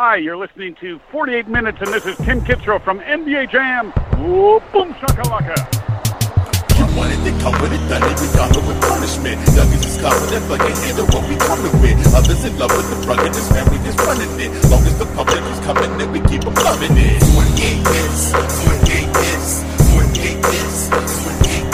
Hi, you're listening to 48 Minutes, and this is Tim Kitzrow from NBA Jam. Whoa, boom shakalaka. You wanted to come with it, done it, we got it with punishment. Youngest is confident, but can't handle what we coming with. Others in love with the drug and this family just running it. Long as the public is coming in, we keep them loving it. 28 minutes, 28 minutes, 28 minutes, 28 minutes,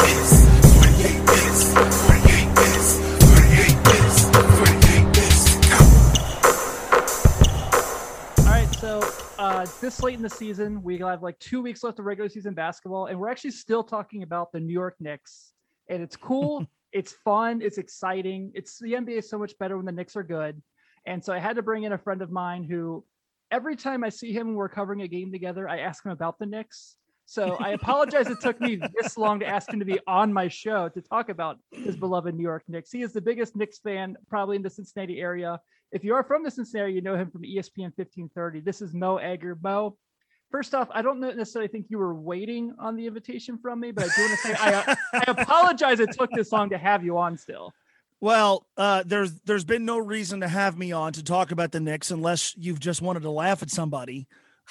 this late in the season, we have like two weeks left of regular season basketball, and we're actually still talking about the New York Knicks. And it's cool, it's fun, it's exciting. It's the NBA is so much better when the Knicks are good. And so I had to bring in a friend of mine who, every time I see him when we're covering a game together, I ask him about the Knicks. So I apologize it took me this long to ask him to be on my show to talk about his beloved New York Knicks. He is the biggest Knicks fan probably in the Cincinnati area. If you are from the Cincinnati, you know him from ESPN 1530. This is Mo Egger. Mo, first off, I don't necessarily think you were waiting on the invitation from me, but I do want to say I, I apologize it took this long to have you on still. Well, uh, there's there's been no reason to have me on to talk about the Knicks unless you've just wanted to laugh at somebody.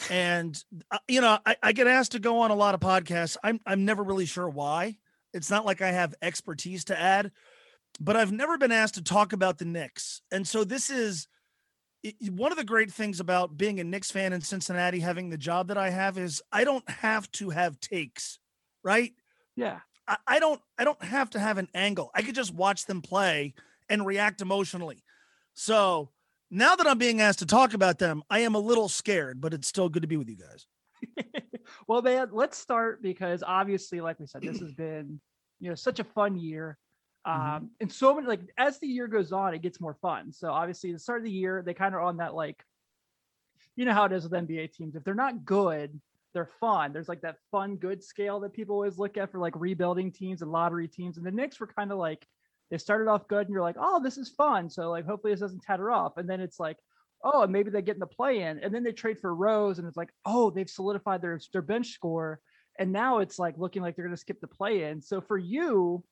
And uh, you know, I, I get asked to go on a lot of podcasts. I'm I'm never really sure why. It's not like I have expertise to add, but I've never been asked to talk about the Knicks. And so this is one of the great things about being a Knicks fan in Cincinnati, having the job that I have, is I don't have to have takes, right? Yeah. I, I don't I don't have to have an angle. I could just watch them play and react emotionally. So now that I'm being asked to talk about them, I am a little scared, but it's still good to be with you guys. well, man, let's start because obviously, like we said, this has been you know such a fun year. Um, Mhm. and so many like as the year goes on, it gets more fun. So obviously, the start of the year, they kind of on that like, you know how it is with NBA teams. If they're not good, they're fun. There's like that fun good scale that people always look at for like rebuilding teams and lottery teams. And the Knicks were kind of like they started off good, and you're like, oh, this is fun. So like hopefully this doesn't tatter off. And then it's like, oh, and maybe they get in the play in, and then they trade for Rose, and it's like, oh, they've solidified their their bench score, and now it's like looking like they're going to skip the play in. So for you,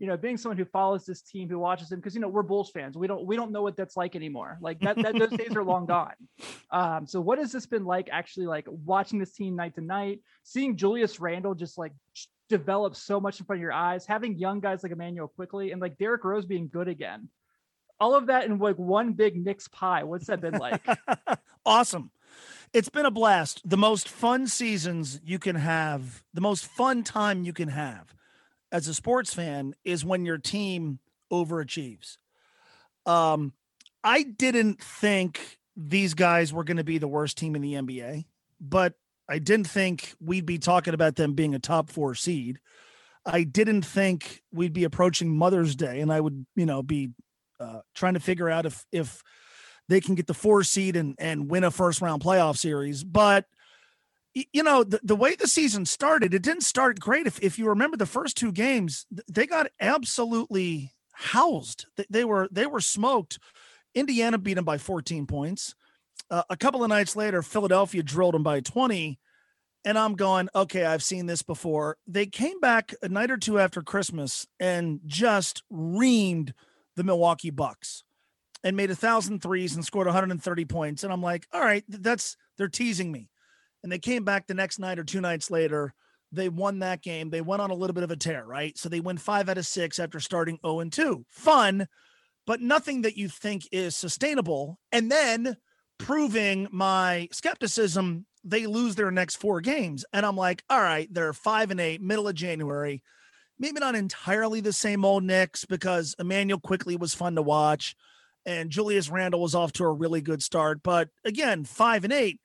you know, being someone who follows this team, who watches them, because you know we're Bulls fans, we don't we don't know what that's like anymore. Like that, that those days are long gone. Um, so what has this been like? Actually, like watching this team night to night, seeing Julius Randle just like develop so much in front of your eyes, having young guys like Immanuel Quickley, and like Derrick Rose being good again. All of that in like one big Knicks pie. What's that been like? awesome. It's been a blast. The most fun seasons you can have, the most fun time you can have as a sports fan is when your team overachieves. Um, I didn't think these guys were going to be the worst team in the NBA, but I didn't think we'd be talking about them being a top four seed. I didn't think we'd be approaching Mother's Day and I would, you know, be uh, trying to figure out if if they can get the four seed and and win a first round playoff series. But you know, the, the way the season started, it didn't start great. If if you remember the first two games, they got absolutely housed. They, were they were smoked. Indiana beat them by 14 points. Uh, a couple of nights later, Philadelphia drilled them by 20. And I'm going, okay, I've seen this before. They came back a night or two after Christmas and just reamed the Milwaukee Bucks and made a thousand threes and scored 130 points. And I'm like, all right, that's they're teasing me. And they came back the next night or two nights later. They won that game. They went on a little bit of a tear, right? So they win five out of six after starting 0 and 2. Fun, but nothing that you think is sustainable. And then proving my skepticism, they lose their next four games. And I'm like, all right, they're five and eight, middle of January. Maybe not entirely the same old Knicks because Immanuel Quickley was fun to watch and Julius Randle was off to a really good start. But again, five and eight.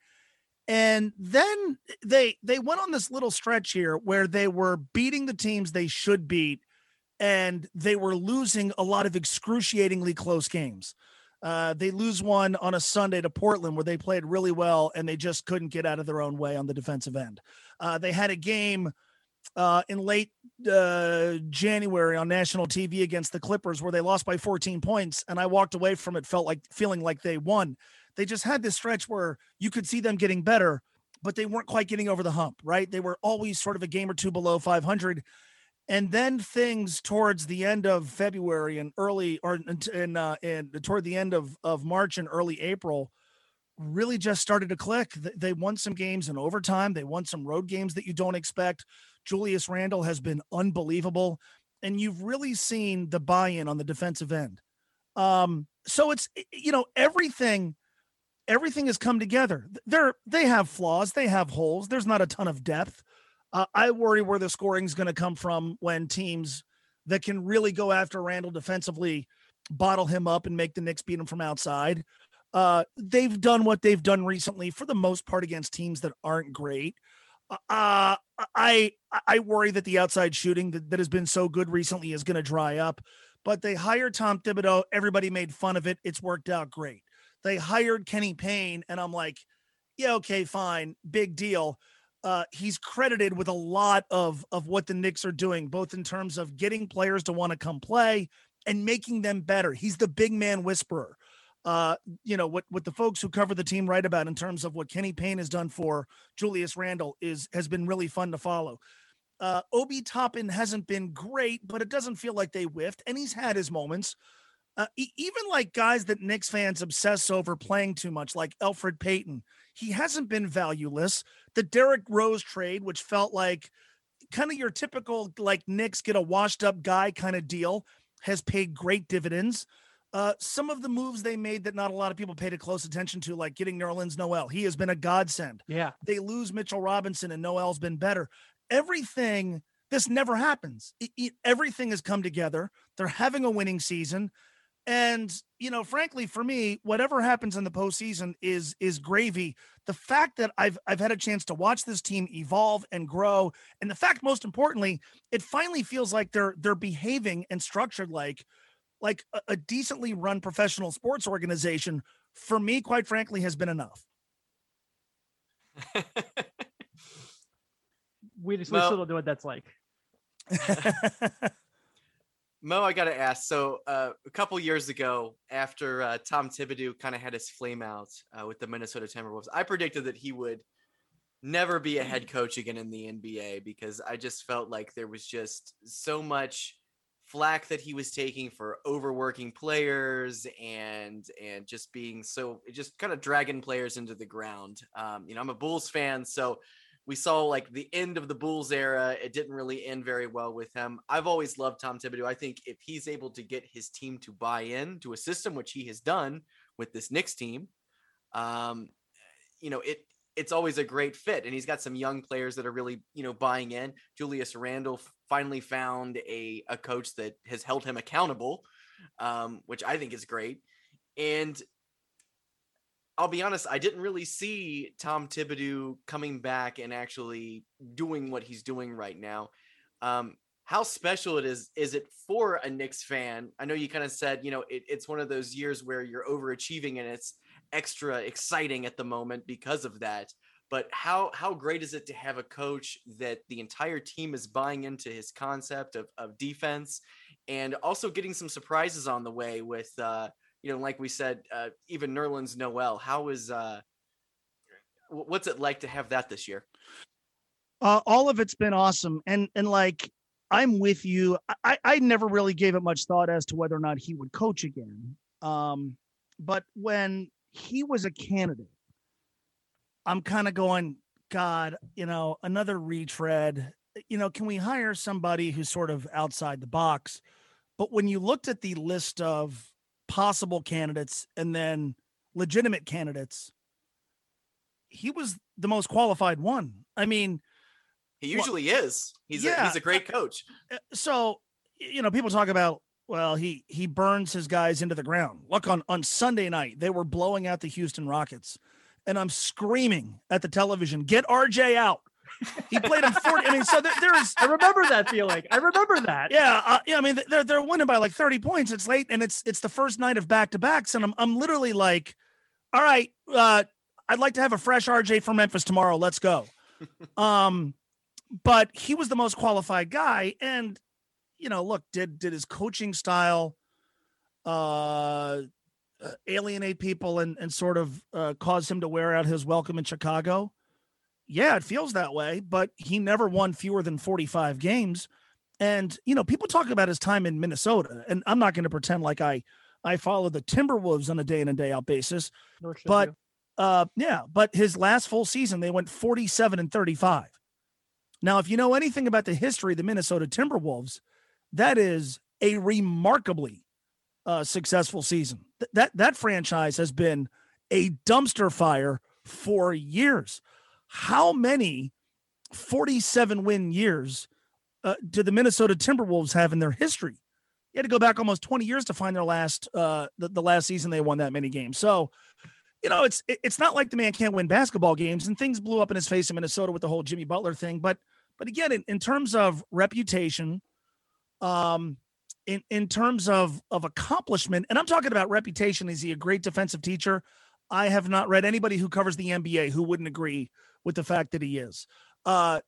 And then they they went on this little stretch here where they were beating the teams they should beat, and they were losing a lot of excruciatingly close games. Uh, they lose one on a Sunday to Portland where they played really well and they just couldn't get out of their own way on the defensive end. Uh, they had a game uh, in late uh, January on national TV against the Clippers where they lost by 14 points, and I walked away from it felt like feeling like they won. They just had this stretch where you could see them getting better, but they weren't quite getting over the hump. Right? They were always sort of a game or two below 500. And then things towards the end of February and early, or in, uh, in toward the end of of March and early April, really just started to click. They won some games in overtime. They won some road games that you don't expect. Julius Randle has been unbelievable. And you've really seen the buy in on the defensive end. Um, so it's, you know, everything. Everything has come together. They're they have flaws. They have holes. There's not a ton of depth. Uh, I worry where the scoring is going to come from when teams that can really go after Randle defensively bottle him up and make the Knicks beat him from outside. Uh, they've done what they've done recently for the most part against teams that aren't great. Uh, I I worry that the outside shooting that, that has been so good recently is going to dry up. But they hired Tom Thibodeau. Everybody made fun of it. It's worked out great. They hired Kenny Payne, and I'm like, yeah, okay, fine, big deal. Uh, he's credited with a lot of of what the Knicks are doing, both in terms of getting players to want to come play and making them better. He's the big man whisperer. Uh, you know what what the folks who cover the team write about in terms of what Kenny Payne has done for Julius Randle is has been really fun to follow. Uh, Obi Toppin hasn't been great, but it doesn't feel like they whiffed, and he's had his moments. Uh, even like guys that Knicks fans obsess over playing too much, like Elfrid Payton, he hasn't been valueless. The Derrick Rose trade, which felt like kind of your typical like Knicks get a washed up guy kind of deal, has paid great dividends. Uh, some of the moves they made that not a lot of people paid a close attention to, like getting Nerlens Noel, he has been a godsend. Yeah. They lose Mitchell Robinson and Noel's been better. Everything, this never happens. It, it, everything has come together. They're having a winning season. And you know, frankly, for me, whatever happens in the postseason is is gravy. The fact that I've I've had a chance to watch this team evolve and grow, and the fact, most importantly, it finally feels like they're they're behaving and structured like like a, a decently run professional sports organization. For me, quite frankly, has been enough. we just well, we still don't know what that's like. Mo, I got to ask. So, uh, a couple years ago, after uh, Tom Thibodeau kind of had his flame out uh, with the Minnesota Timberwolves, I predicted that he would never be a head coach again in the NBA because I just felt like there was just so much flack that he was taking for overworking players and and just being so just kind of dragging players into the ground. Um, you know, I'm a Bulls fan, so we saw like the end of the Bulls era. It didn't really end very well with him. I've always loved Tom Thibodeau. I think if he's able to get his team to buy in to a system, which he has done with this Knicks team, um, you know, it it's always a great fit. And he's got some young players that are really, you know, buying in. Julius Randle finally found a a coach that has held him accountable, um, which I think is great. And I'll be honest, I didn't really see Tom Thibodeau coming back and actually doing what he's doing right now. Um, how special it is is it for a Knicks fan? I know you kind of said, you know, it, it's one of those years where you're overachieving and it's extra exciting at the moment because of that. But how how great is it to have a coach that the entire team is buying into his concept of, of defense and also getting some surprises on the way with uh, you know, like we said, uh, even Nerlens Noel. How is uh, what's it like to have that this year? Uh, all of it's been awesome, and and like I'm with you. I I never really gave it much thought as to whether or not he would coach again. Um, but when he was a candidate, I'm kind of going, God, you know, another retread. You know, can we hire somebody who's sort of outside the box? But when you looked at the list of possible candidates and then legitimate candidates, he was the most qualified one. I mean, he usually well, is. He's yeah, a, he's a great coach. Uh, so, you know, people talk about well, he he burns his guys into the ground. Look on on Sunday night, they were blowing out the Houston Rockets, and I'm screaming at the television, "Get RJ out!" He played him 40. I mean, so there, there's. I remember that feeling. I remember that. Yeah, uh, yeah. I mean, they're they're winning by like 30 points. It's late, and it's it's the first night of back to backs, and I'm I'm literally like, all right, uh, I'd like to have a fresh RJ for Memphis tomorrow. Let's go. um, but he was the most qualified guy, and you know, look, did did his coaching style uh, uh alienate people and and sort of uh, cause him to wear out his welcome in Chicago? Yeah, it feels that way, but he never won fewer than 45 games. And, you know, people talk about his time in Minnesota, and I'm not going to pretend like I I follow the Timberwolves on a day in and day out basis. But Uh, yeah, but his last full season, they went 47 and 35. Now, if you know anything about the history of the Minnesota Timberwolves, that is a remarkably uh, successful season. Th- that that franchise has been a dumpster fire for years. How many 47 win years uh, do the Minnesota Timberwolves have in their history? You had to go back almost 20 years to find their last uh, the, the last season they won that many games. So, you know, it's it's not like the man can't win basketball games, and things blew up in his face in Minnesota with the whole Jimmy Butler thing. But but again, in, in terms of reputation, um, in in terms of of accomplishment, and I'm talking about reputation. Is he a great defensive teacher? I have not read anybody who covers the NBA who wouldn't agree with the fact that he is. Uh,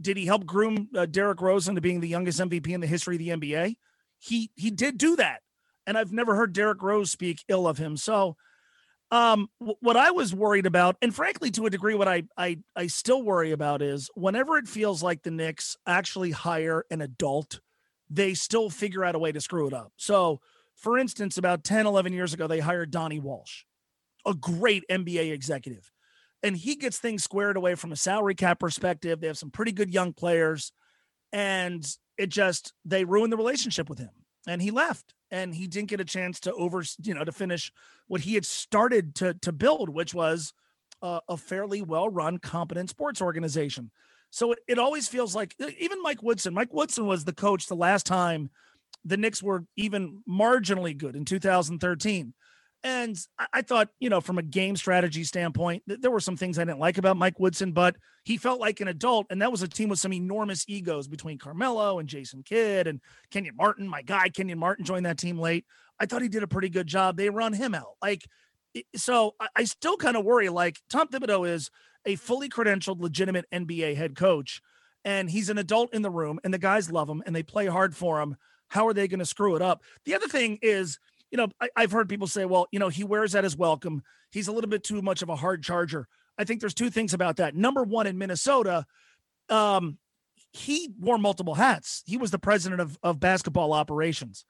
did he help groom uh, Derrick Rose into being the youngest MVP in the history of the NBA? He he did do that, and I've never heard Derrick Rose speak ill of him. So, um, w- what I was worried about, and frankly, to a degree, what I I I still worry about is whenever it feels like the Knicks actually hire an adult, they still figure out a way to screw it up. So, for instance, about 10, 11 years ago, they hired Donnie Walsh, a great NBA executive and he gets things squared away from a salary cap perspective. They have some pretty good young players, and it just they ruined the relationship with him, and he left, and he didn't get a chance to over you know to finish what he had started to to build, which was a, fairly well run, competent sports organization. So it, it always feels like even Mike Woodson. Mike Woodson was the coach the last time the Knicks were even marginally good in 2013. And I thought, you know, from a game strategy standpoint, there were some things I didn't like about Mike Woodson, but he felt like an adult. And that was a team with some enormous egos between Carmelo and Jason Kidd and Kenyon Martin. My guy, Kenyon Martin, joined that team late. I thought he did a pretty good job. They run him out. Like, so I still kind of worry like Tom Thibodeau is a fully credentialed, legitimate NBA head coach, and he's an adult in the room, and the guys love him and they play hard for him. How are they going to screw it up? The other thing is, you know, I, have heard people say, well, you know, he wears that as welcome. He's a little bit too much of a hard charger. I think there's two things about that. Number one, in Minnesota, um, he wore multiple hats. He was the president of, of basketball operations.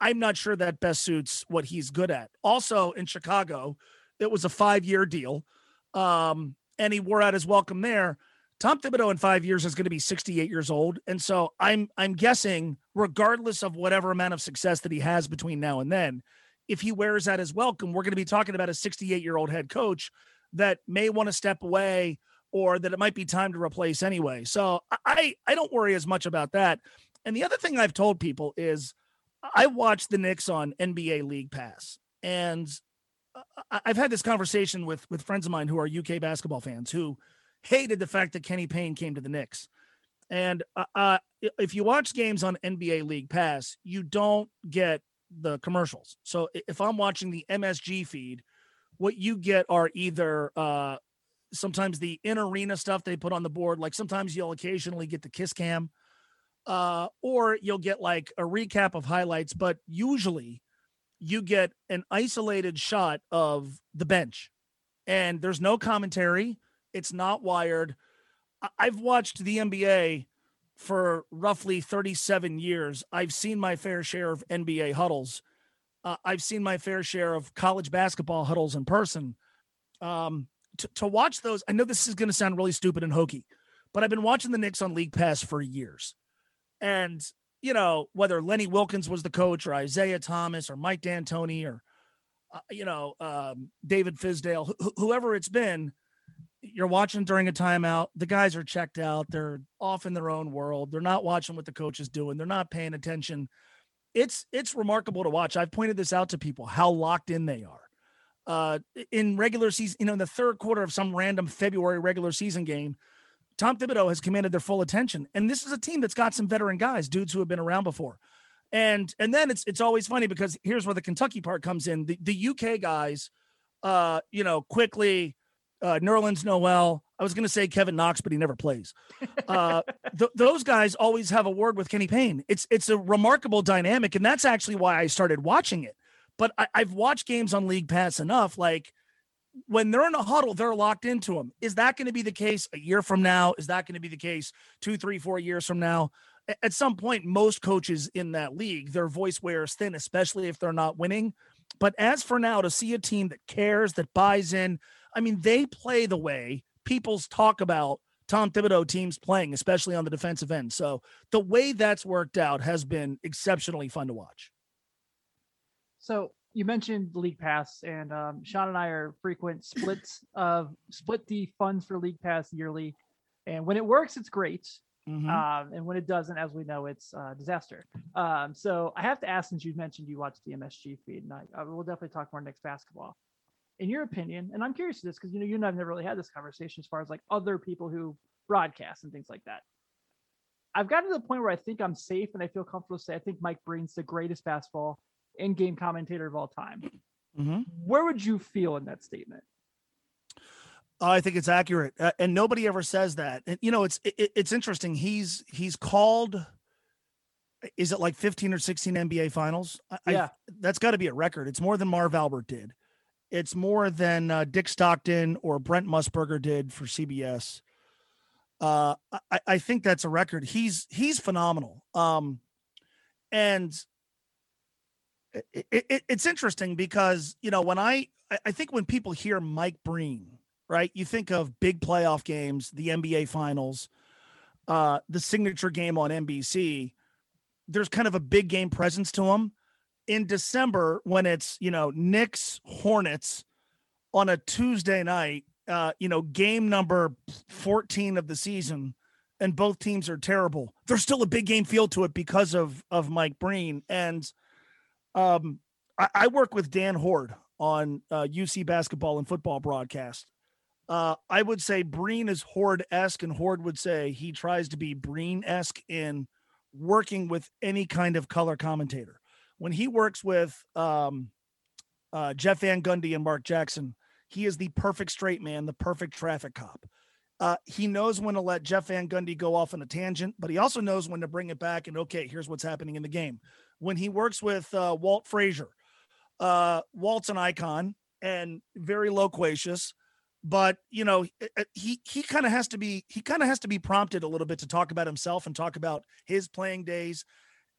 I, am not sure that best suits what he's good at. Also in Chicago, it was a five year deal. Um, and he wore out his welcome there. Tom Thibodeau in five years is going to be 68 years old, and so I'm I'm guessing, regardless of whatever amount of success that he has between now and then, if he wears that as welcome, we're going to be talking about a 68 year old head coach that may want to step away or that it might be time to replace anyway. So I I don't worry as much about that. And the other thing I've told people is I watch the Knicks on NBA League Pass, and uh, I've had this conversation with with friends of mine who are UK basketball fans who hated the fact that Kenny Payne came to the Knicks. And uh, uh, if you watch games on NBA League Pass, you don't get the commercials. So if I'm watching the MSG feed, what you get are either uh, sometimes the in arena stuff they put on the board, like sometimes you'll occasionally get the kiss cam, uh, or you'll get like a recap of highlights, but usually you get an isolated shot of the bench and there's no commentary it's not wired. I've watched the NBA for roughly 37 years. I've seen my fair share of NBA huddles. Uh, I've seen my fair share of college basketball huddles in person. Um, to, to watch those, I know this is going to sound really stupid and hokey, but I've been watching the Knicks on League Pass for years. And, you know, whether Lenny Wilkens was the coach or Isiah Thomas or Mike D'Antoni or, uh, you know, um, David Fizdale, wh- whoever it's been – you're watching during a timeout. The guys are checked out. They're off in their own world. They're not watching what the coach is doing. They're not paying attention. It's it's remarkable to watch. I've pointed this out to people how locked in they are. Uh, in regular season, you know, in the third quarter of some random February regular season game, Tom Thibodeau has commanded their full attention. And this is a team that's got some veteran guys, dudes who have been around before. And and then it's it's always funny because here's where the Kentucky part comes in. The the UK guys, uh, you know, Quickley uh, Nerlens Noel. I was going to say Kevin Knox, but he never plays. Uh, th- those guys always have a word with Kenny Payne. It's it's a remarkable dynamic, and that's actually why I started watching it. But I, I've watched games on League Pass enough. Like when they're in a huddle, they're locked into them. Is that going to be the case a year from now? Is that going to be the case two, three, four years from now? At some point, most coaches in that league, their voice wears thin, especially if they're not winning. But as for now, to see a team that cares, that buys in, I mean, they play the way people's talk about Tom Thibodeau teams playing, especially on the defensive end. So the way that's worked out has been exceptionally fun to watch. So you mentioned League Pass, and um, Sean and I are frequent splits of split the funds for League Pass yearly. And when it works, it's great. Mhm. Um, and when it doesn't, as we know, it's a disaster. Um, so I have to ask, since you mentioned you watch the MSG feed, and I, I will definitely talk more next basketball. In your opinion, and I'm curious to this because you know you and I've never really had this conversation as far as like other people who broadcast and things like that. I've gotten to the point where I think I'm safe and I feel comfortable to say I think Mike Breen's the greatest basketball in-game commentator of all time. Mhm. Where would you feel in that statement? I think it's accurate, uh, and nobody ever says that. And you know, it's it, it's interesting. He's he's called. Is it like fifteen or sixteen NBA finals? I, I- Yeah. that's got to be a record. It's more than Marv Albert did. It's more than uh, Dick Stockton or Brent Musburger did for CBS. Uh, I, I think that's a record. He's he's phenomenal. Um, and it, it, it's interesting because you know when I I- think when people hear Mike Breen, right, you think of big playoff games, the NBA Finals, uh, the signature game on NBC. There's kind of a big game presence to him. In December, when it's you know Knicks Hornets on a Tuesday night, uh, you know game number 14 of the season, and both teams are terrible. There's still a big game feel to it because of of Mike Breen and um, I, I work with Dan Hoard on uh, UC basketball and football broadcast. Uh, I would say Breen is Hoard esque, and Hoard would say he tries to be Breen esque in working with any kind of color commentator. When he works with um, uh, Jeff Van Gundy and Mark Jackson, he is the perfect straight man, the perfect traffic cop. Uh, he knows when to let Jeff Van Gundy go off on a tangent, but he also knows when to bring it back and okay, here's what's happening in the game when he works with uh, Walt Frazier. Uh, Walt's an icon and very loquacious, but you know uh, he he kind of has to be he kind of has to be prompted a little bit to talk about himself and talk about his playing days.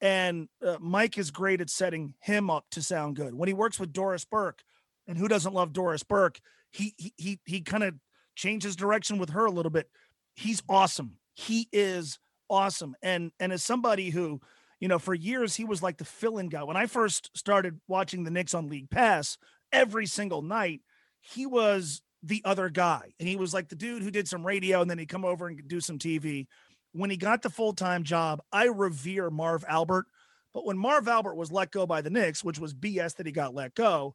And uh, Mike is great at setting him up to sound good. When he works with Doris Burke, and who doesn't love Doris Burke? He he he, he kind of changes direction with her a little bit. He's awesome. He is awesome. And and as somebody who you know, for years he was like the fill-in guy. When I first started watching the Knicks on League Pass every single night, he was the other guy. And he was like the dude who did some radio and then he'd come over and do some TV. When he got the full-time job, I revere Marv Albert. But when Marv Albert was let go by the Knicks, which was BS that he got let go,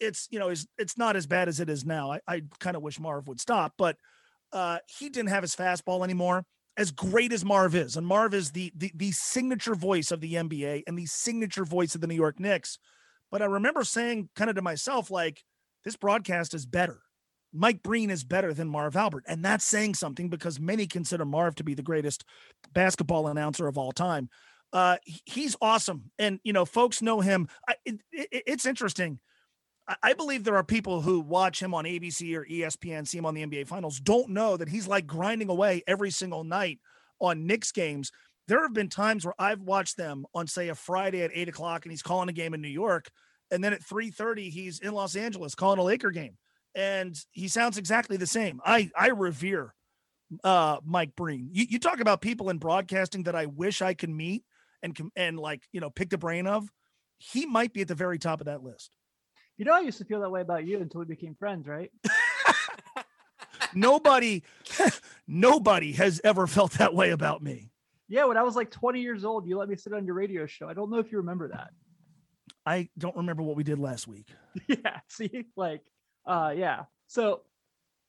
it's you know, it's, it's not as bad as it is now. I, I kind of wish Marv would stop, but uh, he didn't have his fastball anymore as great as Marv is, and Marv is the, the the signature voice of the NBA and the signature voice of the New York Knicks. But I remember saying kind of to myself, like, this broadcast is better. Mike Breen is better than Marv Albert. And that's saying something because many consider Marv to be the greatest basketball announcer of all time. Uh, he's awesome. And, you know, folks know him. I, it, it, it's interesting. I- I believe there are people who watch him on ABC or ESPN, see him on the NBA Finals, don't know that he's like grinding away every single night on Knicks games. There have been times where I've watched them on, say, a Friday at eight o'clock, and he's calling a game in New York, and then at three thirty he's in Los Angeles calling a Laker game, and he sounds exactly the same. I I revere uh, Mike Breen. You, you talk about people in broadcasting that I wish I could meet and and like you know pick the brain of. He might be at the very top of that list. You know, I used to feel that way about you until we became friends, right? nobody nobody has ever felt that way about me Yeah, when I was like 20 years old, you let me sit on your radio show. I don't know if you remember that. i don't remember what we did last week yeah, see, like, uh, yeah. So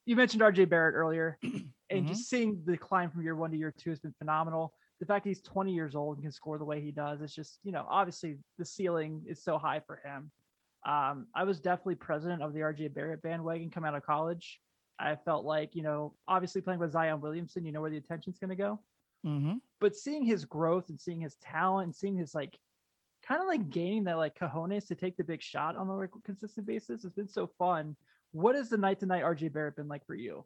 you mentioned RJ Barrett earlier, and just seeing the climb from year one to year two has been phenomenal. The fact that he's 20 years old and can score the way he does, it's just, you know, obviously the ceiling is so high for him. Um, I was definitely president of the RJ Barrett bandwagon coming out of college. I felt like, you know, obviously playing with Zion Williamson, you know where the attention's going to go. mm-hmm. but seeing his growth and seeing his talent and seeing his like kind of like gaining that like cojones to take the big shot on a consistent basis has been so fun. What has the night to night RJ Barrett been like for you?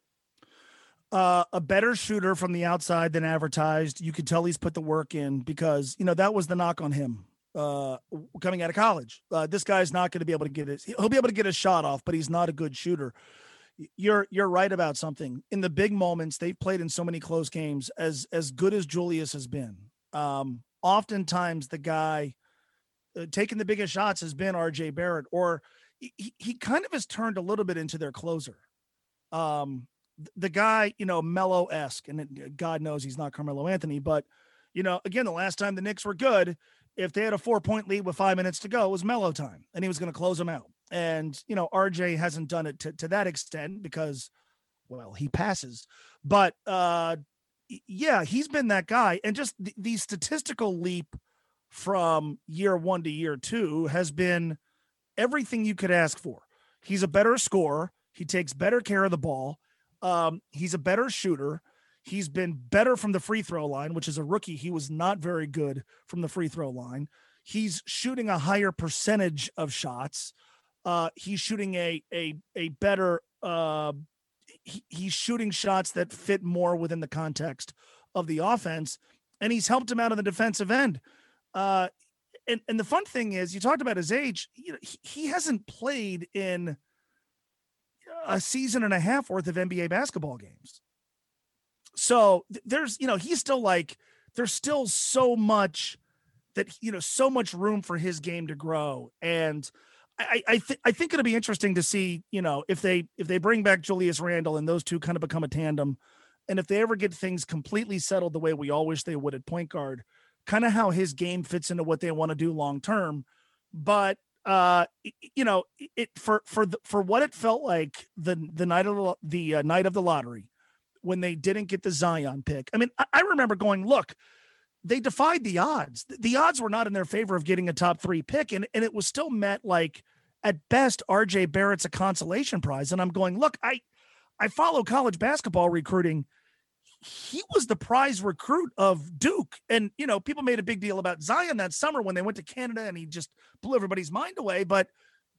uh, a better shooter from the outside than advertised you could tell he's put the work in because you know that was the knock on him uh, coming out of college uh, this guy's not going to be able to get his he'll be able to get his shot off but he's not a good shooter You're you're right about something. In the big moments, they've played in so many close games. As as good as Julius has been, um, oftentimes the guy uh, taking the biggest shots has been R.J. Barrett, or he, he kind of has turned a little bit into their closer. Um, the guy, you know, Melo esque, and God knows he's not Carmelo Anthony, but you know, again, the last time the Knicks were good, if they had a four point lead with five minutes to go, it was Melo time, and he was going to close them out. And you know, RJ hasn't done it to, to that extent because, well, he passes. But uh, yeah, he's been that guy, and just the, the statistical leap from year one to year two has been everything you could ask for. He's a better scorer. He takes better care of the ball. Um, he's a better shooter. He's been better from the free throw line, which is a rookie. He was not very good from the free throw line. He's shooting a higher percentage of shots. Uh, he's shooting a a a better. Uh, he, he's shooting shots that fit more within the context of the offense, and he's helped him out on the defensive end. Uh, and and the fun thing is, you talked about his age. You know, he, he hasn't played in a season and a half worth of NBA basketball games. So there's, you know, he's still like, there's still so much that, you know, so much room for his game to grow. And I, I, th- I think it'll be interesting to see, you know, if they, if they bring back Julius Randle and those two kind of become a tandem, and if they ever get things completely settled the way we all wish they would at point guard, kind of how his game fits into what they want to do long term. But uh you know it for for the, for what it felt like the the night of the, the uh, night of the lottery when they didn't get the Zion pick. I mean, I, I remember going, look, they defied the odds. The odds were not in their favor of getting a top three pick, and, and it was still met like at best RJ Barrett's a consolation prize. And I'm going, look, I I follow college basketball recruiting. He was the prize recruit of Duke. And, you know, people made a big deal about Zion that summer when they went to Canada and he just blew everybody's mind away. But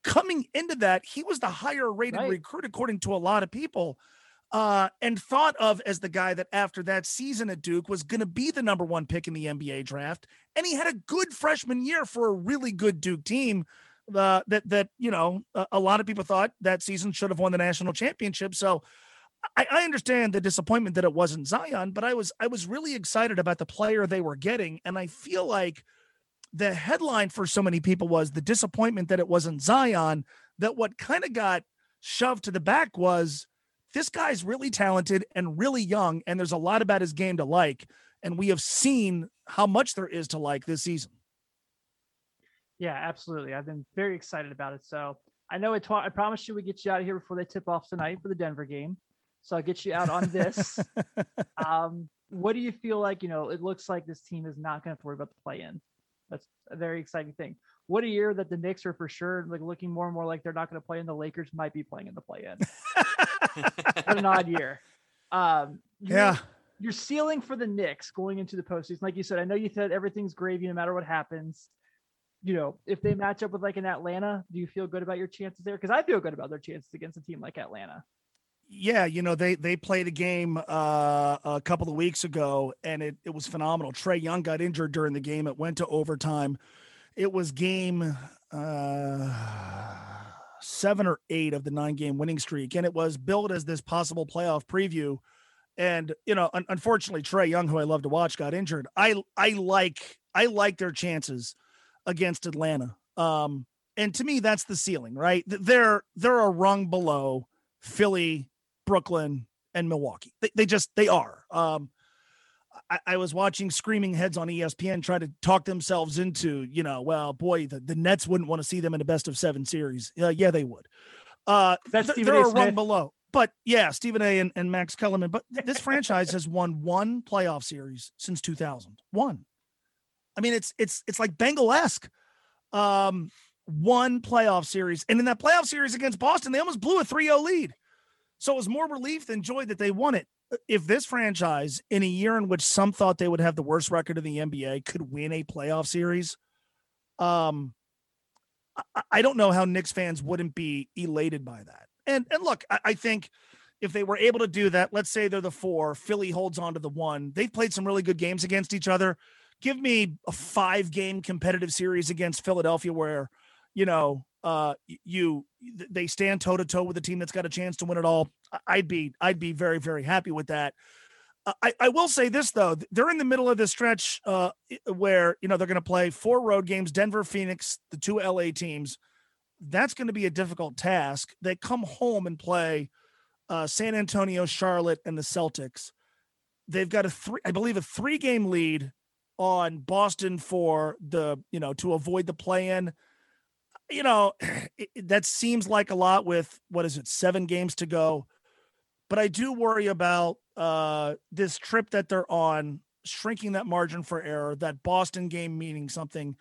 coming into that, he was the higher rated right. recruit, according to a lot of people uh, and thought of as the guy that after that season at Duke was going to be the number one pick in the NBA draft. And he had a good freshman year for a really good Duke team. Uh, that that you know a, a, lot of people thought that season should have won the national championship. So I, I understand the disappointment that it wasn't Zion, but I was I was really excited about the player they were getting, and I feel like the headline for so many people was the disappointment that it wasn't Zion. That what kind of got shoved to the back was this guy's really talented and really young, and there's a lot about his game to like. And we have seen how much there is to like this season. Yeah, absolutely. I've been very excited about it. So I know I, I promised you we get you out of here before they tip off tonight for the Denver game. So I'll get you out on this. um, what do you feel like? You know, it looks like this team is not going to have to worry about the play in. That's a very exciting thing. What a year that the Knicks are for sure like looking more and more like they're not going to play in. The Lakers might be playing in the play in. what an odd year. Um, yeah. Your ceiling for the Knicks going into the postseason, like you said, I know you said everything's gravy no matter what happens. You know, if they match up with like an Atlanta, do you feel good about your chances there? Because I feel good about their chances against a team like Atlanta. Yeah, you know they they played a game uh, a couple of weeks ago, and it it was phenomenal. Trae Young got injured during the game. It went to overtime. It was game. Uh, seven or eight of the nine game winning streak. And it was billed as this possible playoff preview. And, you know, un- unfortunately, Trae Young, who I love to watch, got injured. I, I like, I like their chances against Atlanta. Um, and to me, that's the ceiling, right? They're, they're a rung below Philly, Brooklyn, and Milwaukee. They, they just, they are. Um, I, I, was watching Screaming Heads on ESPN try to talk themselves into, you know, well, boy, the, the Nets wouldn't want to see them in a best of seven series. Uh, yeah, they would. Uh, That's th- they're a, a run below. But yeah, Stephen A. and, and Max Kellerman. But this franchise has won one playoff series since 2000. One. I mean, it's it's it's like Bengal esque. Um, one playoff series, and in that playoff series against Boston, they almost blew a 3-0 lead. So it was more relief than joy that they won it if this franchise in a year in which some thought they would have the worst record in the NBA could win a playoff series, um, I, I don't know how Knicks fans wouldn't be elated by that. And and look, I, I think if they were able to do that, let's say they're the four, Philly holds on to the one. They've played some really good games against each other. Give me a five game competitive series against Philadelphia where, you know, uh, you they stand toe to toe with a team that's got a chance to win it all. I'd be I'd be very very happy with that. Uh, I, I will say this though, they're in the middle of this stretch uh, where you know they're going to play four road games: Denver, Phoenix, the two LA teams. That's going to be a difficult task. They come home and play uh, San Antonio, Charlotte, and the Celtics. They've got a three, I believe, a three-game lead on Boston for the you know to avoid the play-in. You know it, that seems like a lot with what is it, seven games to go. But I do worry about uh, this trip that they're on, shrinking that margin for error. That Boston game meaning something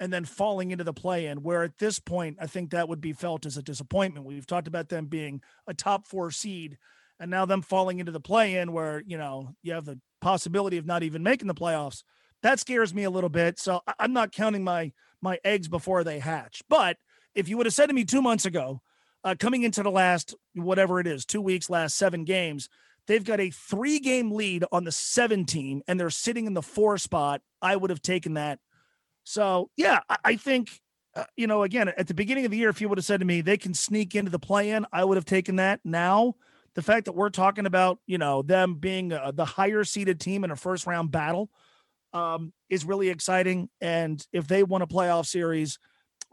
and then falling into the play in, where at this point, I think that would be felt as a disappointment. We've talked about them being a top four seed, and now them falling into the play in, where, you know, you have the possibility of not even making the playoffs. That scares me a little bit. So I'm not counting my my eggs before they hatch. But if you would have said to me two months ago, uh, coming into the last whatever it is, two weeks, last seven games, they've got a three game lead on the seven team, and they're sitting in the four spot. I would have taken that so yeah, I, I think uh, you know again at the beginning of the year, if you would have said to me they can sneak into the play-in, I would have taken that. Now, the fact that we're talking about you know them being uh, the higher seeded team in a first round battle um, is really exciting. And if they won a playoff series,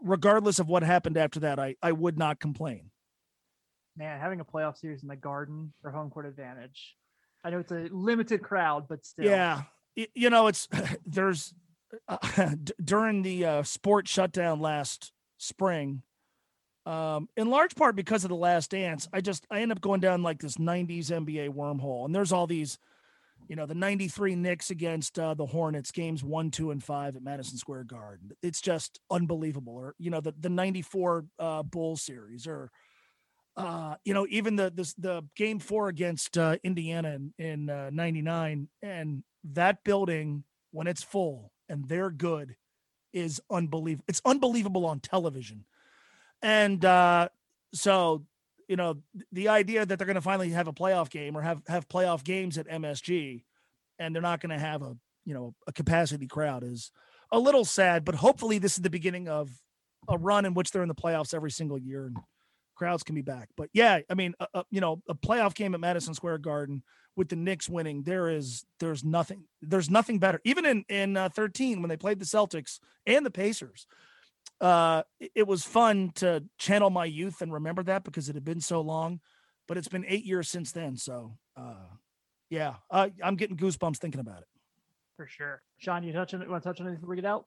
regardless of what happened after that, I I would not complain. Man, having a playoff series in the Garden for home court advantage. I know it's a limited crowd, but still. Yeah, you know it's there's uh, d- during the uh, sports shutdown last spring, um, in large part because of the Last Dance. I just I end up going down like this '90s NBA wormhole, and there's all these, you know, the '93 Knicks against uh, the Hornets games one, two, and five at Madison Square Garden. It's just unbelievable. Or you know the the '94 uh, Bulls series, or uh, you know, even the this the game four against uh, Indiana in, in uh, 99 and that building when it's full and they're good is unbelievable. It's unbelievable on television. And uh, so, you know, the idea that they're going to finally have a playoff game or have have playoff games at MSG and they're not going to have a, you know, a capacity crowd is a little sad, but hopefully this is the beginning of a run in which they're in the playoffs every single year and crowds can be back. But yeah, I mean, uh, uh, you know, a playoff game at Madison Square Garden with the Knicks winning, there is there's nothing there's nothing better. Even in in uh, 13 when they played the Celtics and the Pacers, uh, it, was fun to channel my youth and remember that because it had been so long. But it's been eight years since then, so uh, yeah, uh, I'm getting goosebumps thinking about it. for sure. Sean, you touch on it? Want to touch on anything before we get out?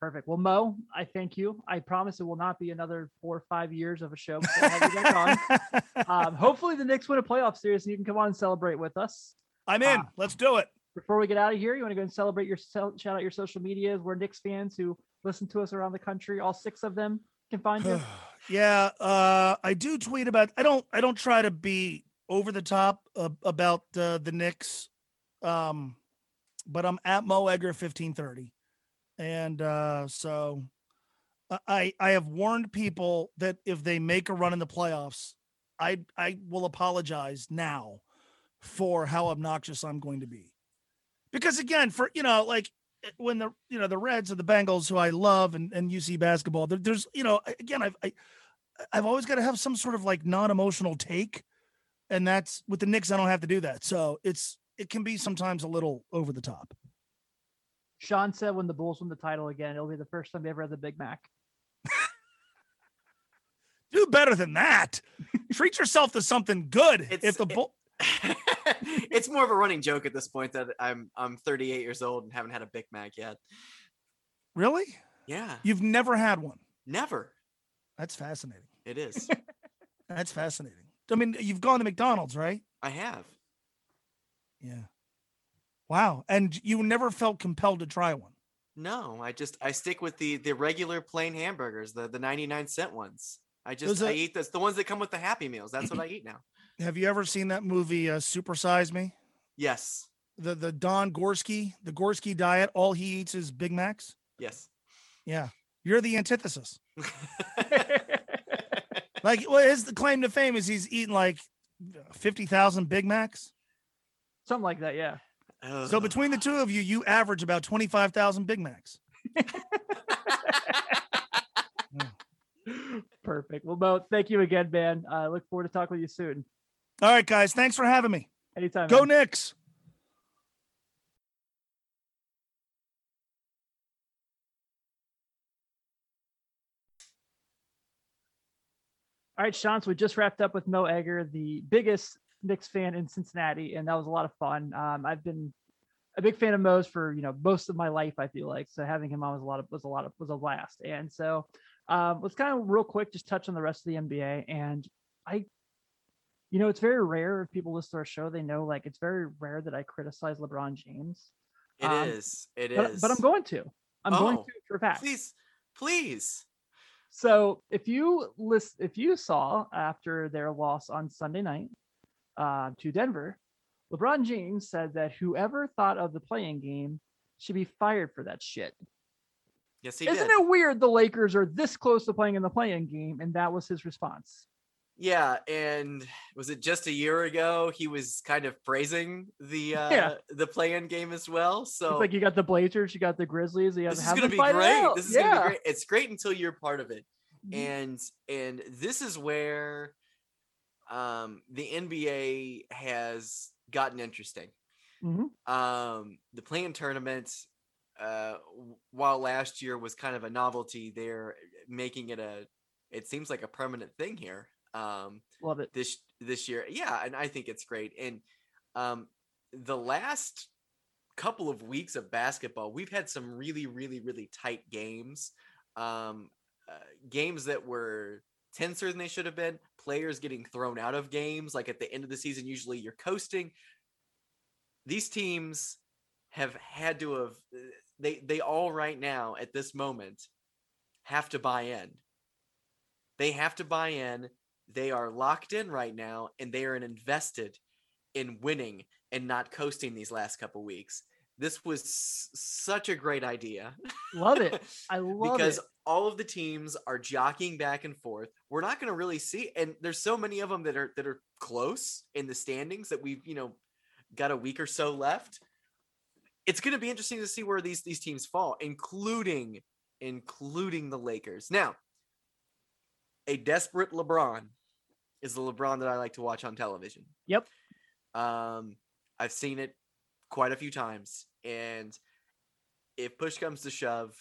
Perfect. Well, Mo, I thank you. I promise it will not be another four or five years of a show before I have you on. Um, hopefully, the Knicks win a playoff series and you can come on and celebrate with us. I'm in. Uh, Let's do it. Before we get out of here, you want to go and celebrate your shout out your social medias. We're Knicks fans who listen to us around the country. All six of them can find you. yeah, uh, I do tweet about. I don't. I don't try to be over the top uh, about uh, the Knicks, um, but I'm at Mo Egger fifteen thirty, and uh, so I- I have warned people that if they make a run in the playoffs, I I will apologize now for how obnoxious I'm going to be, because again, for you know, like when the you know the Reds or the Bengals, who I love, and, and UC basketball, there, there's you know again I've I, I've always got to have some sort of like non-emotional take, and that's with the Knicks I don't have to do that. So it's it can be sometimes a little over the top. Sean said when the Bulls win the title again, it'll be the first time they ever had the Big Mac. Do better than that. Treat yourself to something good. It's- if the it- bull, it's more of a running joke at this point that I'm I'm 38 years old and haven't had a Big Mac yet. really, Yeah, you've never had one. never. That's fascinating. It is. That's fascinating. I mean, you've gone to McDonald's, right? I have. Yeah. Wow. And you never felt compelled to try one. No, I just I stick with the the regular plain hamburgers, the the 99 cent ones. I just Those I eat this the ones that come with the Happy Meals. That's what I eat now. Have you ever seen that movie, uh, Super Size Me? Yes. The the Don Gorske, the Gorske diet. All he eats is Big Macs. Yes. Yeah, you're the antithesis. Like, well, his claim to fame is he's eating like fifty thousand Big Macs. Something like that, yeah. So between the two of you, you average about twenty five thousand Big Macs. Perfect. Well, Mo, thank you again, man. I uh, look forward to talking with you soon. All right, guys. Thanks for having me. Anytime. Go man. Knicks. All right, Sean. So we just wrapped up with Mo Egger, the biggest Knicks fan in Cincinnati, and that was a lot of fun. Um, I've been a big fan of Mo's for you know most of my life. I feel like so having him on was a lot of was a lot of was a blast. And so um, let's kind of real quick just touch on the rest of the NBA. And I, you know, it's very rare if people listen to our show, they know like it's very rare that I criticize LeBron James. It Um, is. It but, is. but I'm going to. I'm going Oh, to for a fact. Please, please. So if you list, if you saw after their loss on Sunday night uh, to Denver, LeBron James said that whoever thought of the play-in game should be fired for that shit. Yes, he Isn't did. it weird the Lakers are this close to playing in the play-in game, and that was his response? Yeah, and was it just a year ago he was kind of praising the uh Yeah. the play-in game as well? So It's like you got the Blazers, you got the Grizzlies, you have this is gonna be great. This is yeah. gonna be great. It's great until you're part of it. Mhm. And and this is where um the NBA has gotten interesting. Mhm. Um the play-in tournament uh while last year was kind of a novelty, they're making it a it seems like a permanent thing here. Um Love it. this this year. Yeah, and I think it's great. And um the last couple of weeks of basketball, we've had some really really really tight games. Um uh, games that were tenser than they should have been, players getting thrown out of games like at the end of the season usually you're coasting. These teams have had to have they they all right now at this moment have to buy in. They have to buy in they are locked in right now and they are invested in winning and not coasting these last couple weeks. This was s- such a great idea Love it. I love because it. Because all of the teams are jockeying back and forth. We're not going to really see and there's so many of them that are that are close in the standings that we've, you know, got a week or so left. It's going to be interesting to see where these these teams fall, including including the Lakers. Now, a desperate LeBron is the LeBron that I like to watch on television. Yep. Um, I've seen it quite a few times, and if push comes to shove,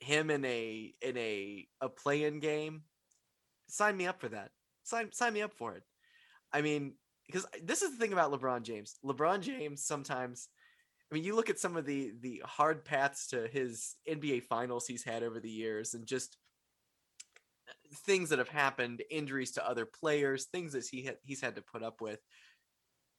him in a in a a play-in game, sign me up for that. Sign sign me up for it. I mean, because this is the thing about LeBron James. LeBron James sometimes. I mean, you look at some of the the hard paths to his NBA finals he's had over the years, and just things that have happened, injuries to other players, things that he had, he's had to put up with.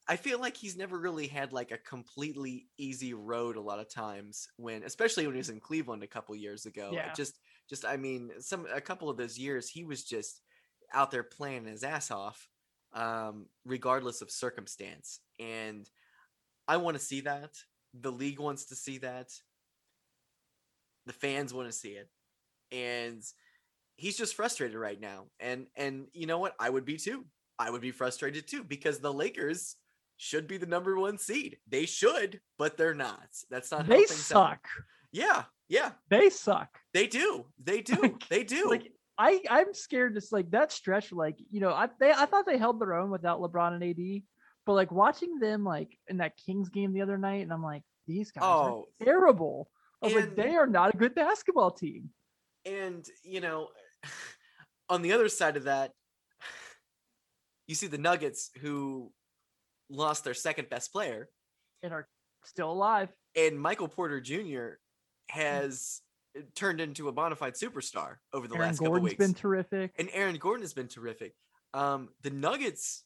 I feel like he's never really had like a completely easy road a lot of times when especially when he was in Cleveland a couple years ago. Yeah. Just just I mean some a couple of those years he was just out there playing his ass off um regardless of circumstance. And I want to see that. The league wants to see that. The fans want to see it. And he's just frustrated right now. And and you know what? I would be too. I would be frustrated too because the Lakers should be the number one seed. They should, but they're not. That's not how They things happen. suck. Yeah, yeah, They suck. they do. They do. Like- they do. Like I, I'm scared. Just like that stretch, like you know, I they, I thought they held their own without LeBron and AD, but like watching them like in that Kings game the other night, and I'm like, these guys Oh, are terrible. I was like, they are not a good basketball team. and you know, on the other side of that, you see the Nuggets who lost their second best player, and are still alive. and Michael Porter Jr. has turned into a bona fide superstar over the Aaron last couple weeks. been terrific. and Aaron Gordon has been terrific. Um, the Nuggets,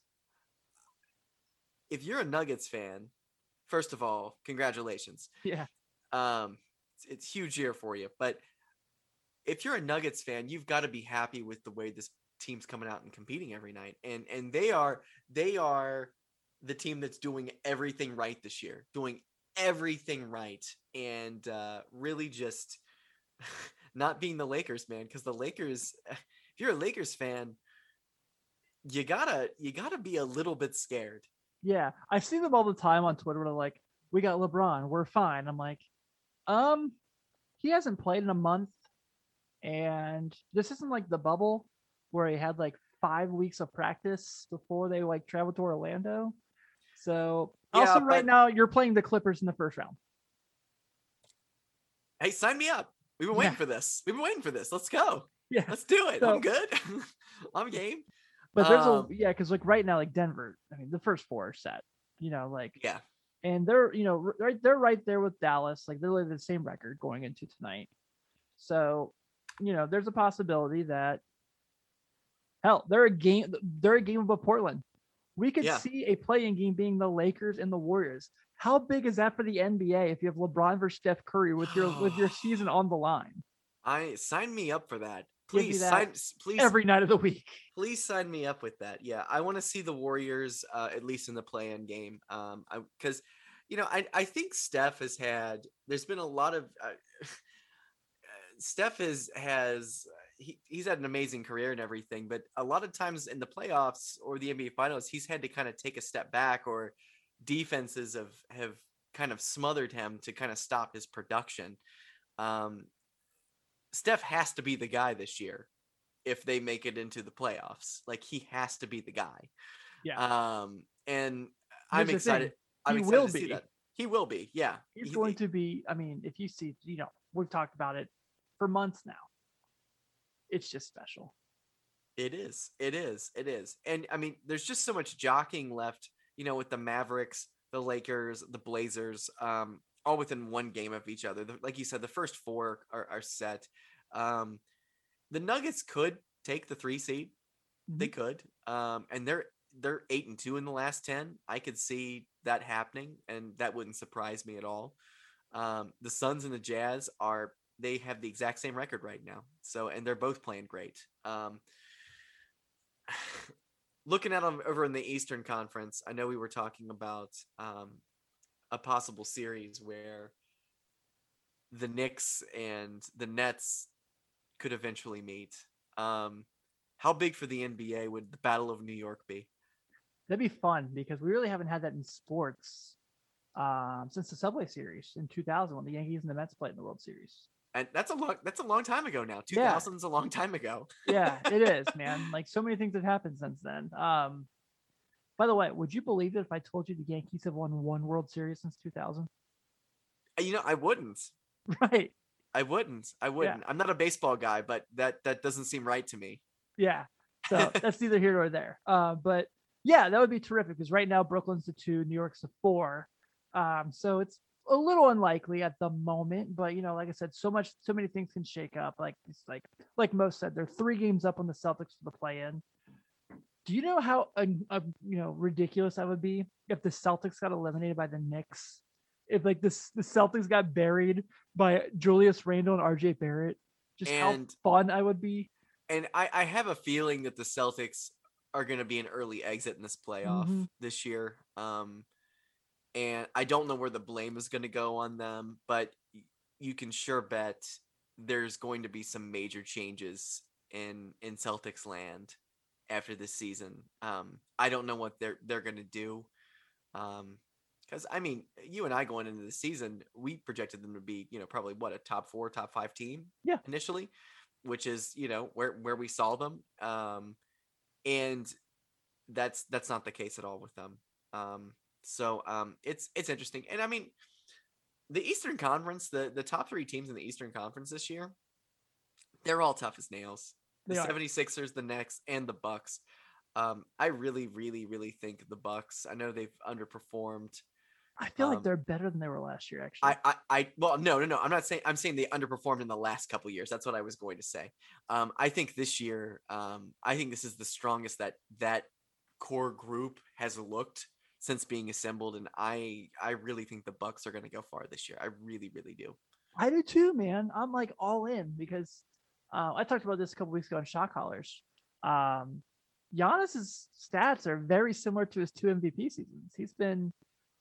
if you're a Nuggets fan, first of all, congratulations. yeah, Um, it's, it's a huge year for you. But if you're a Nuggets fan, you've got to be happy with the way this team's coming out and competing every night. And and they are they are the team that's doing everything right this year, doing everything right, and uh, really just not being the Lakers, man. Because the Lakers, if you're a Lakers fan, you gotta you gotta be a little bit scared. yeah. I see them all the time on Twitter. Where they're like, "We got LeBron, we're fine." I'm like, um, he hasn't played in a month, And this isn't like the bubble where he had like five weeks of practice before they like traveled to Orlando. So Yeah, also right now you're playing the Clippers in the first round. Hey, sign me up. We've been waiting Yeah. for this. We've been waiting for this. Let's go. Yeah. Let's do it. So- I'm good. I'm game. But there's Um, a yeah, because like right now, like Denver, I mean, the first four are set. You know, like Yeah. and they're you know right they're right there with Dallas. Like they're like the same record going into tonight. So, you know, there's a possibility that hell, they're a game they're a game above Portland. We could Yeah. see a play-in game being the Lakers and the Warriors. How big is that for the NBA if you have LeBron versus Steph Curry with your with your season on the line I sign me up for that. Please that sign please every night of the week? please sign me up with that. Yeah, I want to see the Warriors uh, at least in the play-in game. Um, because you know, I I think Steph has had. There's been a lot of. Uh, Steph has has he, he's had an amazing career and everything, but a lot of times in the playoffs or the NBA Finals, he's had to kind of take a step back, or defenses have have kind of smothered him to kind of stop his production. Um, Steph has to be the guy this year if they make it into the playoffs. Like he has to be the guy. Yeah. Um, and I'm Here's thing, excited. I'm he excited will to see be. that. He will be. Yeah. He's He- going to be. I mean, if you see, you know, we've talked about it for months now. It's just special. It is. It is. It is. And I mean, there's just so much jockeying left, you know, with the Mavericks, the Lakers, the Blazers, um, all within one game of each other. The- Like you said, the first four are, are set. Um, the Nuggets could take the three seed. They could. Um, and they're they're eight and two in the last ten. I could see that happening, and that wouldn't surprise me at all. Um, the Suns and the Jazz are they have the exact same record right now. So and they're both playing great. Um, looking at them over in the Eastern Conference, I know we were talking about um, a possible series where the Knicks and the Nets could eventually meet. Um, how big for the NBA would the Battle of New York be? That'd be fun because we really haven't had that in sports um, since the Subway Series in 2000 when the Yankees and the Mets played in the World Series. And that's a long that's a long time ago now. Two Yeah. thousand's a long time ago. Yeah, it is, man. Like so many things have happened since then. Um, by the way, would you believe it if I told you the Yankees have won one World Series since 2000? Uh, You know, I wouldn't. Right. I wouldn't. I wouldn't. I'm not a baseball guy, but that that doesn't seem right to me. Yeah. So that's neither here nor there. Uh, but yeah, that would be terrific because right now Brooklyn's the two, New York's the four. Um, so it's a little unlikely at the moment, but you know, like I said, so much, so many things can shake up. Like it's like, like most said, they're three games up on the Celtics for the play-in. Do you know how uh, uh, you know ridiculous that would be if the Celtics got eliminated by the Knicks? If like this, the Celtics got buried by Julius Randle and RJ Barrett. Just And- how fun I would be. And I, I have a feeling that the Celtics are going to be an early exit in this playoff Mhm. this year. Um, and I don't know where the blame is going to go on them, but you can sure bet there's going to be some major changes in in Celtics land after this season. Um, I don't know what they're they're going to do. Um, because I mean, you and I going into the season, we projected them to be, you know, probably what a top four, top five team, Yeah. initially, which is you know where where we saw them. Um, and that's that's not the case at all with them. Um, so um, it's it's interesting, and I mean, the Eastern Conference, the the top three teams in the Eastern Conference this year, they're all tough as nails. The are. 76ers, the Knicks, and the Bucks. Um, I really, really, really think the Bucks. I know they've underperformed. I feel like Um, they're better than they were last year, actually. I, I, I, well, no, no, no. I'm not saying. I'm saying they underperformed in the last couple years. That's what I was going to say. Um, I think this year, um, I think this is the strongest that that core group has looked since being assembled, and I, I really think the Bucks are going to go far this year. I really, really do. I do too, man. I'm like all in because uh, I talked about this a couple weeks ago on Shot Callers. Um, Giannis's stats are very similar to his two MVP seasons. He's been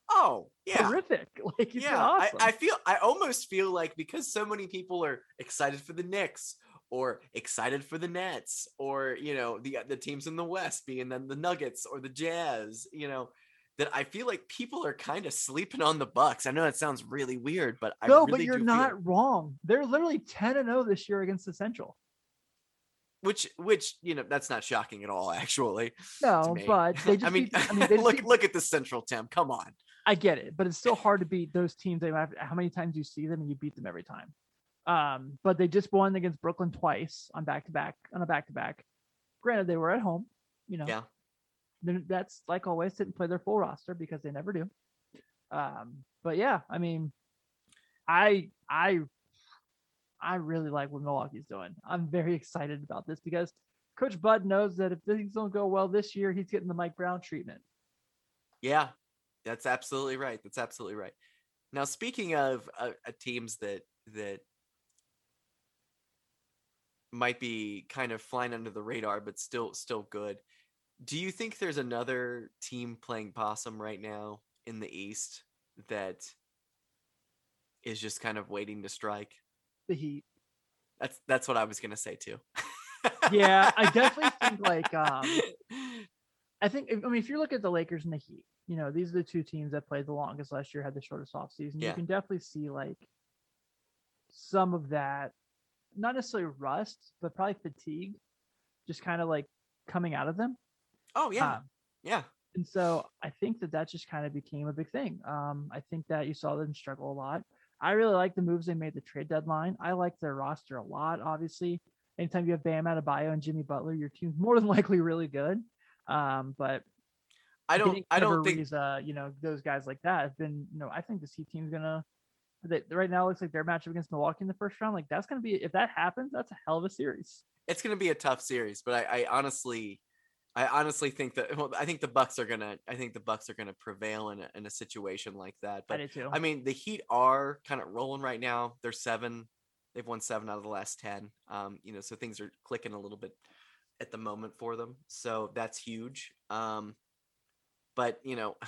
Oh, yeah. terrific. Like yeah, awesome. I, I feel I almost feel like because so many people are excited for the Knicks or excited for the Nets or you know the the teams in the West being then the Nuggets or the Jazz, you know, that I feel like people are kind of sleeping on the Bucks. I know that sounds really weird, but I no, really but you're do feel- not wrong. They're literally 10 and 0 this year against the Central. which which you know that's not shocking at all actually. No, but they just I mean, beat- I mean, look beat- look at the Central Tim. Come on. I get it, but it's still hard to beat those teams. They have, how many times you see them and you beat them every time. Um, but they just won against Brooklyn twice on back to back on a back to back. Granted, they were at home. You know, Yeah. That's like always didn't play their full roster because they never do. Um, but yeah, I mean, I I I really like what Milwaukee's doing. I'm very excited about this because Coach Bud knows that if things don't go well this year, he's getting the Mike Brown treatment. Yeah, that's absolutely right. That's absolutely right. Now, speaking of uh, uh, teams that that might be kind of flying under the radar, but still still good, do you think there's another team playing possum right now in the East that is just kind of waiting to strike? The Heat. That's that's what I was gonna say too. Yeah, I definitely think like um I think I mean if you look at the Lakers and the Heat, you know, these are the two teams that played the longest last year, had the shortest off season. Yeah. You can definitely see like some of that, not necessarily rust, but probably fatigue, just kind of like coming out of them. Oh yeah, Um, yeah, and so I think that that just kind of became a big thing. Um, I think that you saw them struggle a lot. I really like the moves they made the trade deadline. I like their roster a lot. Obviously, anytime you have Bam Adebayo and Jimmy Butler, your team's more than likely really good. Um, but I don't I don't think Ariza, you know, those guys like that have been, you know, I think this Heat team's gonna. They, right now, it looks like their matchup against Milwaukee in the first round. Like that's gonna be if that happens, that's a hell of a series. it's going to be a tough series, but I, I honestly, I honestly think that well, I think the Bucks are gonna, I think the Bucks are gonna prevail in a, in a situation like that. I But do too. I mean, the Heat are kind of rolling right now. They're seven. They've won seven out of the last ten. Um, you know, so things are clicking a little bit at the moment for them. So that's huge. Um, but you know,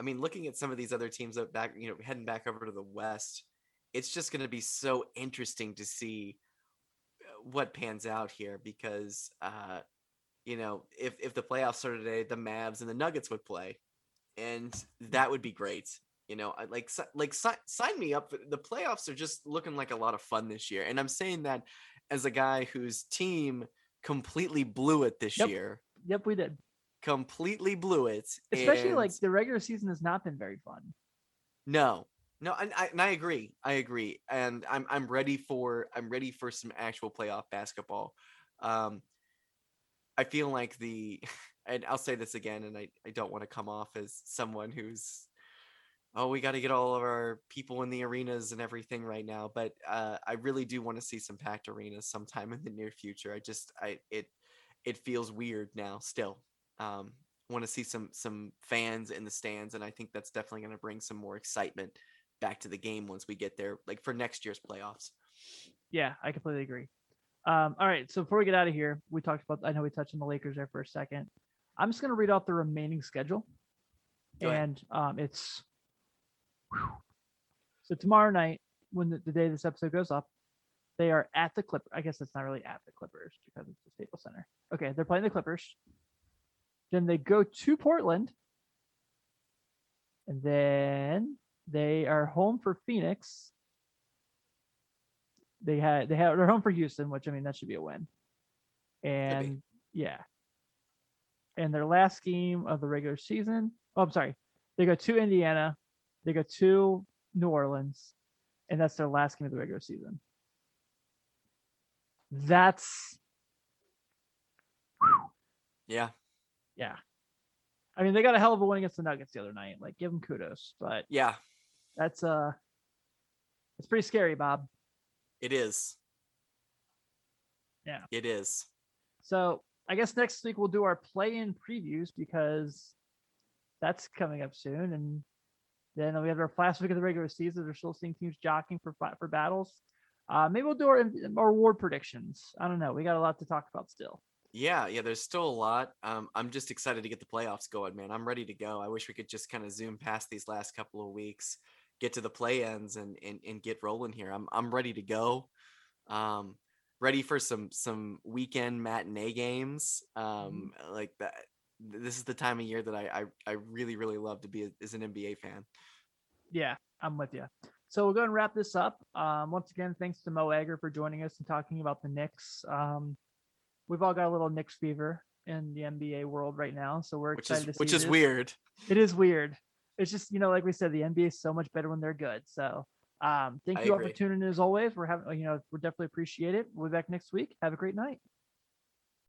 I mean, looking at some of these other teams that back, you know, heading back over to the West, it's just going to be so interesting to see uh, what pans out here because, uh, you know, if if the playoffs started today, the Mavs and the Nuggets would play, and that would be great. You know, I like like si- sign me up. The playoffs are just looking like a lot of fun this year, and I'm saying that as a guy whose team completely blew it this Yep. year, yep, we did. completely blew it. Especially like the regular season has not been very fun. no, no, and I, and I agree. I agree, and I'm I'm ready for I'm ready for some actual playoff basketball. Um, I feel like the, and I'll say this again, and I I don't want to come off as someone who's, oh, we got to get all of our people in the arenas and everything right now, but uh, I really do want to see some packed arenas sometime in the near future. I just I it it feels weird now still. Um, want to see some some fans in the stands, and I think that's definitely going to bring some more excitement back to the game once we get there, like for next year's playoffs. Yeah, I completely agree. Um, all right, so before we get out of here, we talked about. I know we touched on the Lakers there for a second. I'm just going to read off the remaining schedule, and um, it's whew. so tomorrow night when the, the day this episode goes up, they are at the Clip. I guess it's not really at the Clippers because it's the Staples Center. Okay, they're playing the Clippers. Then they go to Portland, and then they are home for Phoenix they had they have they're home for Houston, which I mean that should be a win. And yeah. And their last game of the regular season. Oh, I'm sorry. They go to Indiana, they go to New Orleans, and that's their last game of the regular season. That's Yeah, yeah. I mean, they got a hell of a win against the Nuggets the other night. Like, give them kudos, but yeah, that's uh, it's pretty scary, Bob. It is. Yeah. it is. So I guess next week we'll do our play-in previews because that's coming up soon, and then we have our last week of the regular season. We're still seeing teams jockeying for for battles. Uh, maybe we'll do our our award predictions. I don't know. We got a lot to talk about still. Yeah, yeah. There's still a lot. Um, I'm just excited to get the playoffs going, man. I'm ready to go. I wish we could just kind of zoom past these last couple of weeks, get to the play-ins, and and and get rolling here. I'm I'm ready to go. Um, ready for some some weekend matinee games. Um, like that. this is the time of year that I I, I really really love to be a, as an NBA fan. Yeah, I'm with you. So we'll go and wrap this up. Um, once again, thanks to Mo Egger for joining us and talking about the Knicks. Um, we've all got a little Knicks fever in the NBA world right now, so we're Which excited is to see which is this. weird. It is weird. It's just you know, like we said, the NBA is so much better when they're good. So um, thank I you all for tuning in as always. We're having you know, we're definitely appreciate it. We'll be back next week. Have a great night.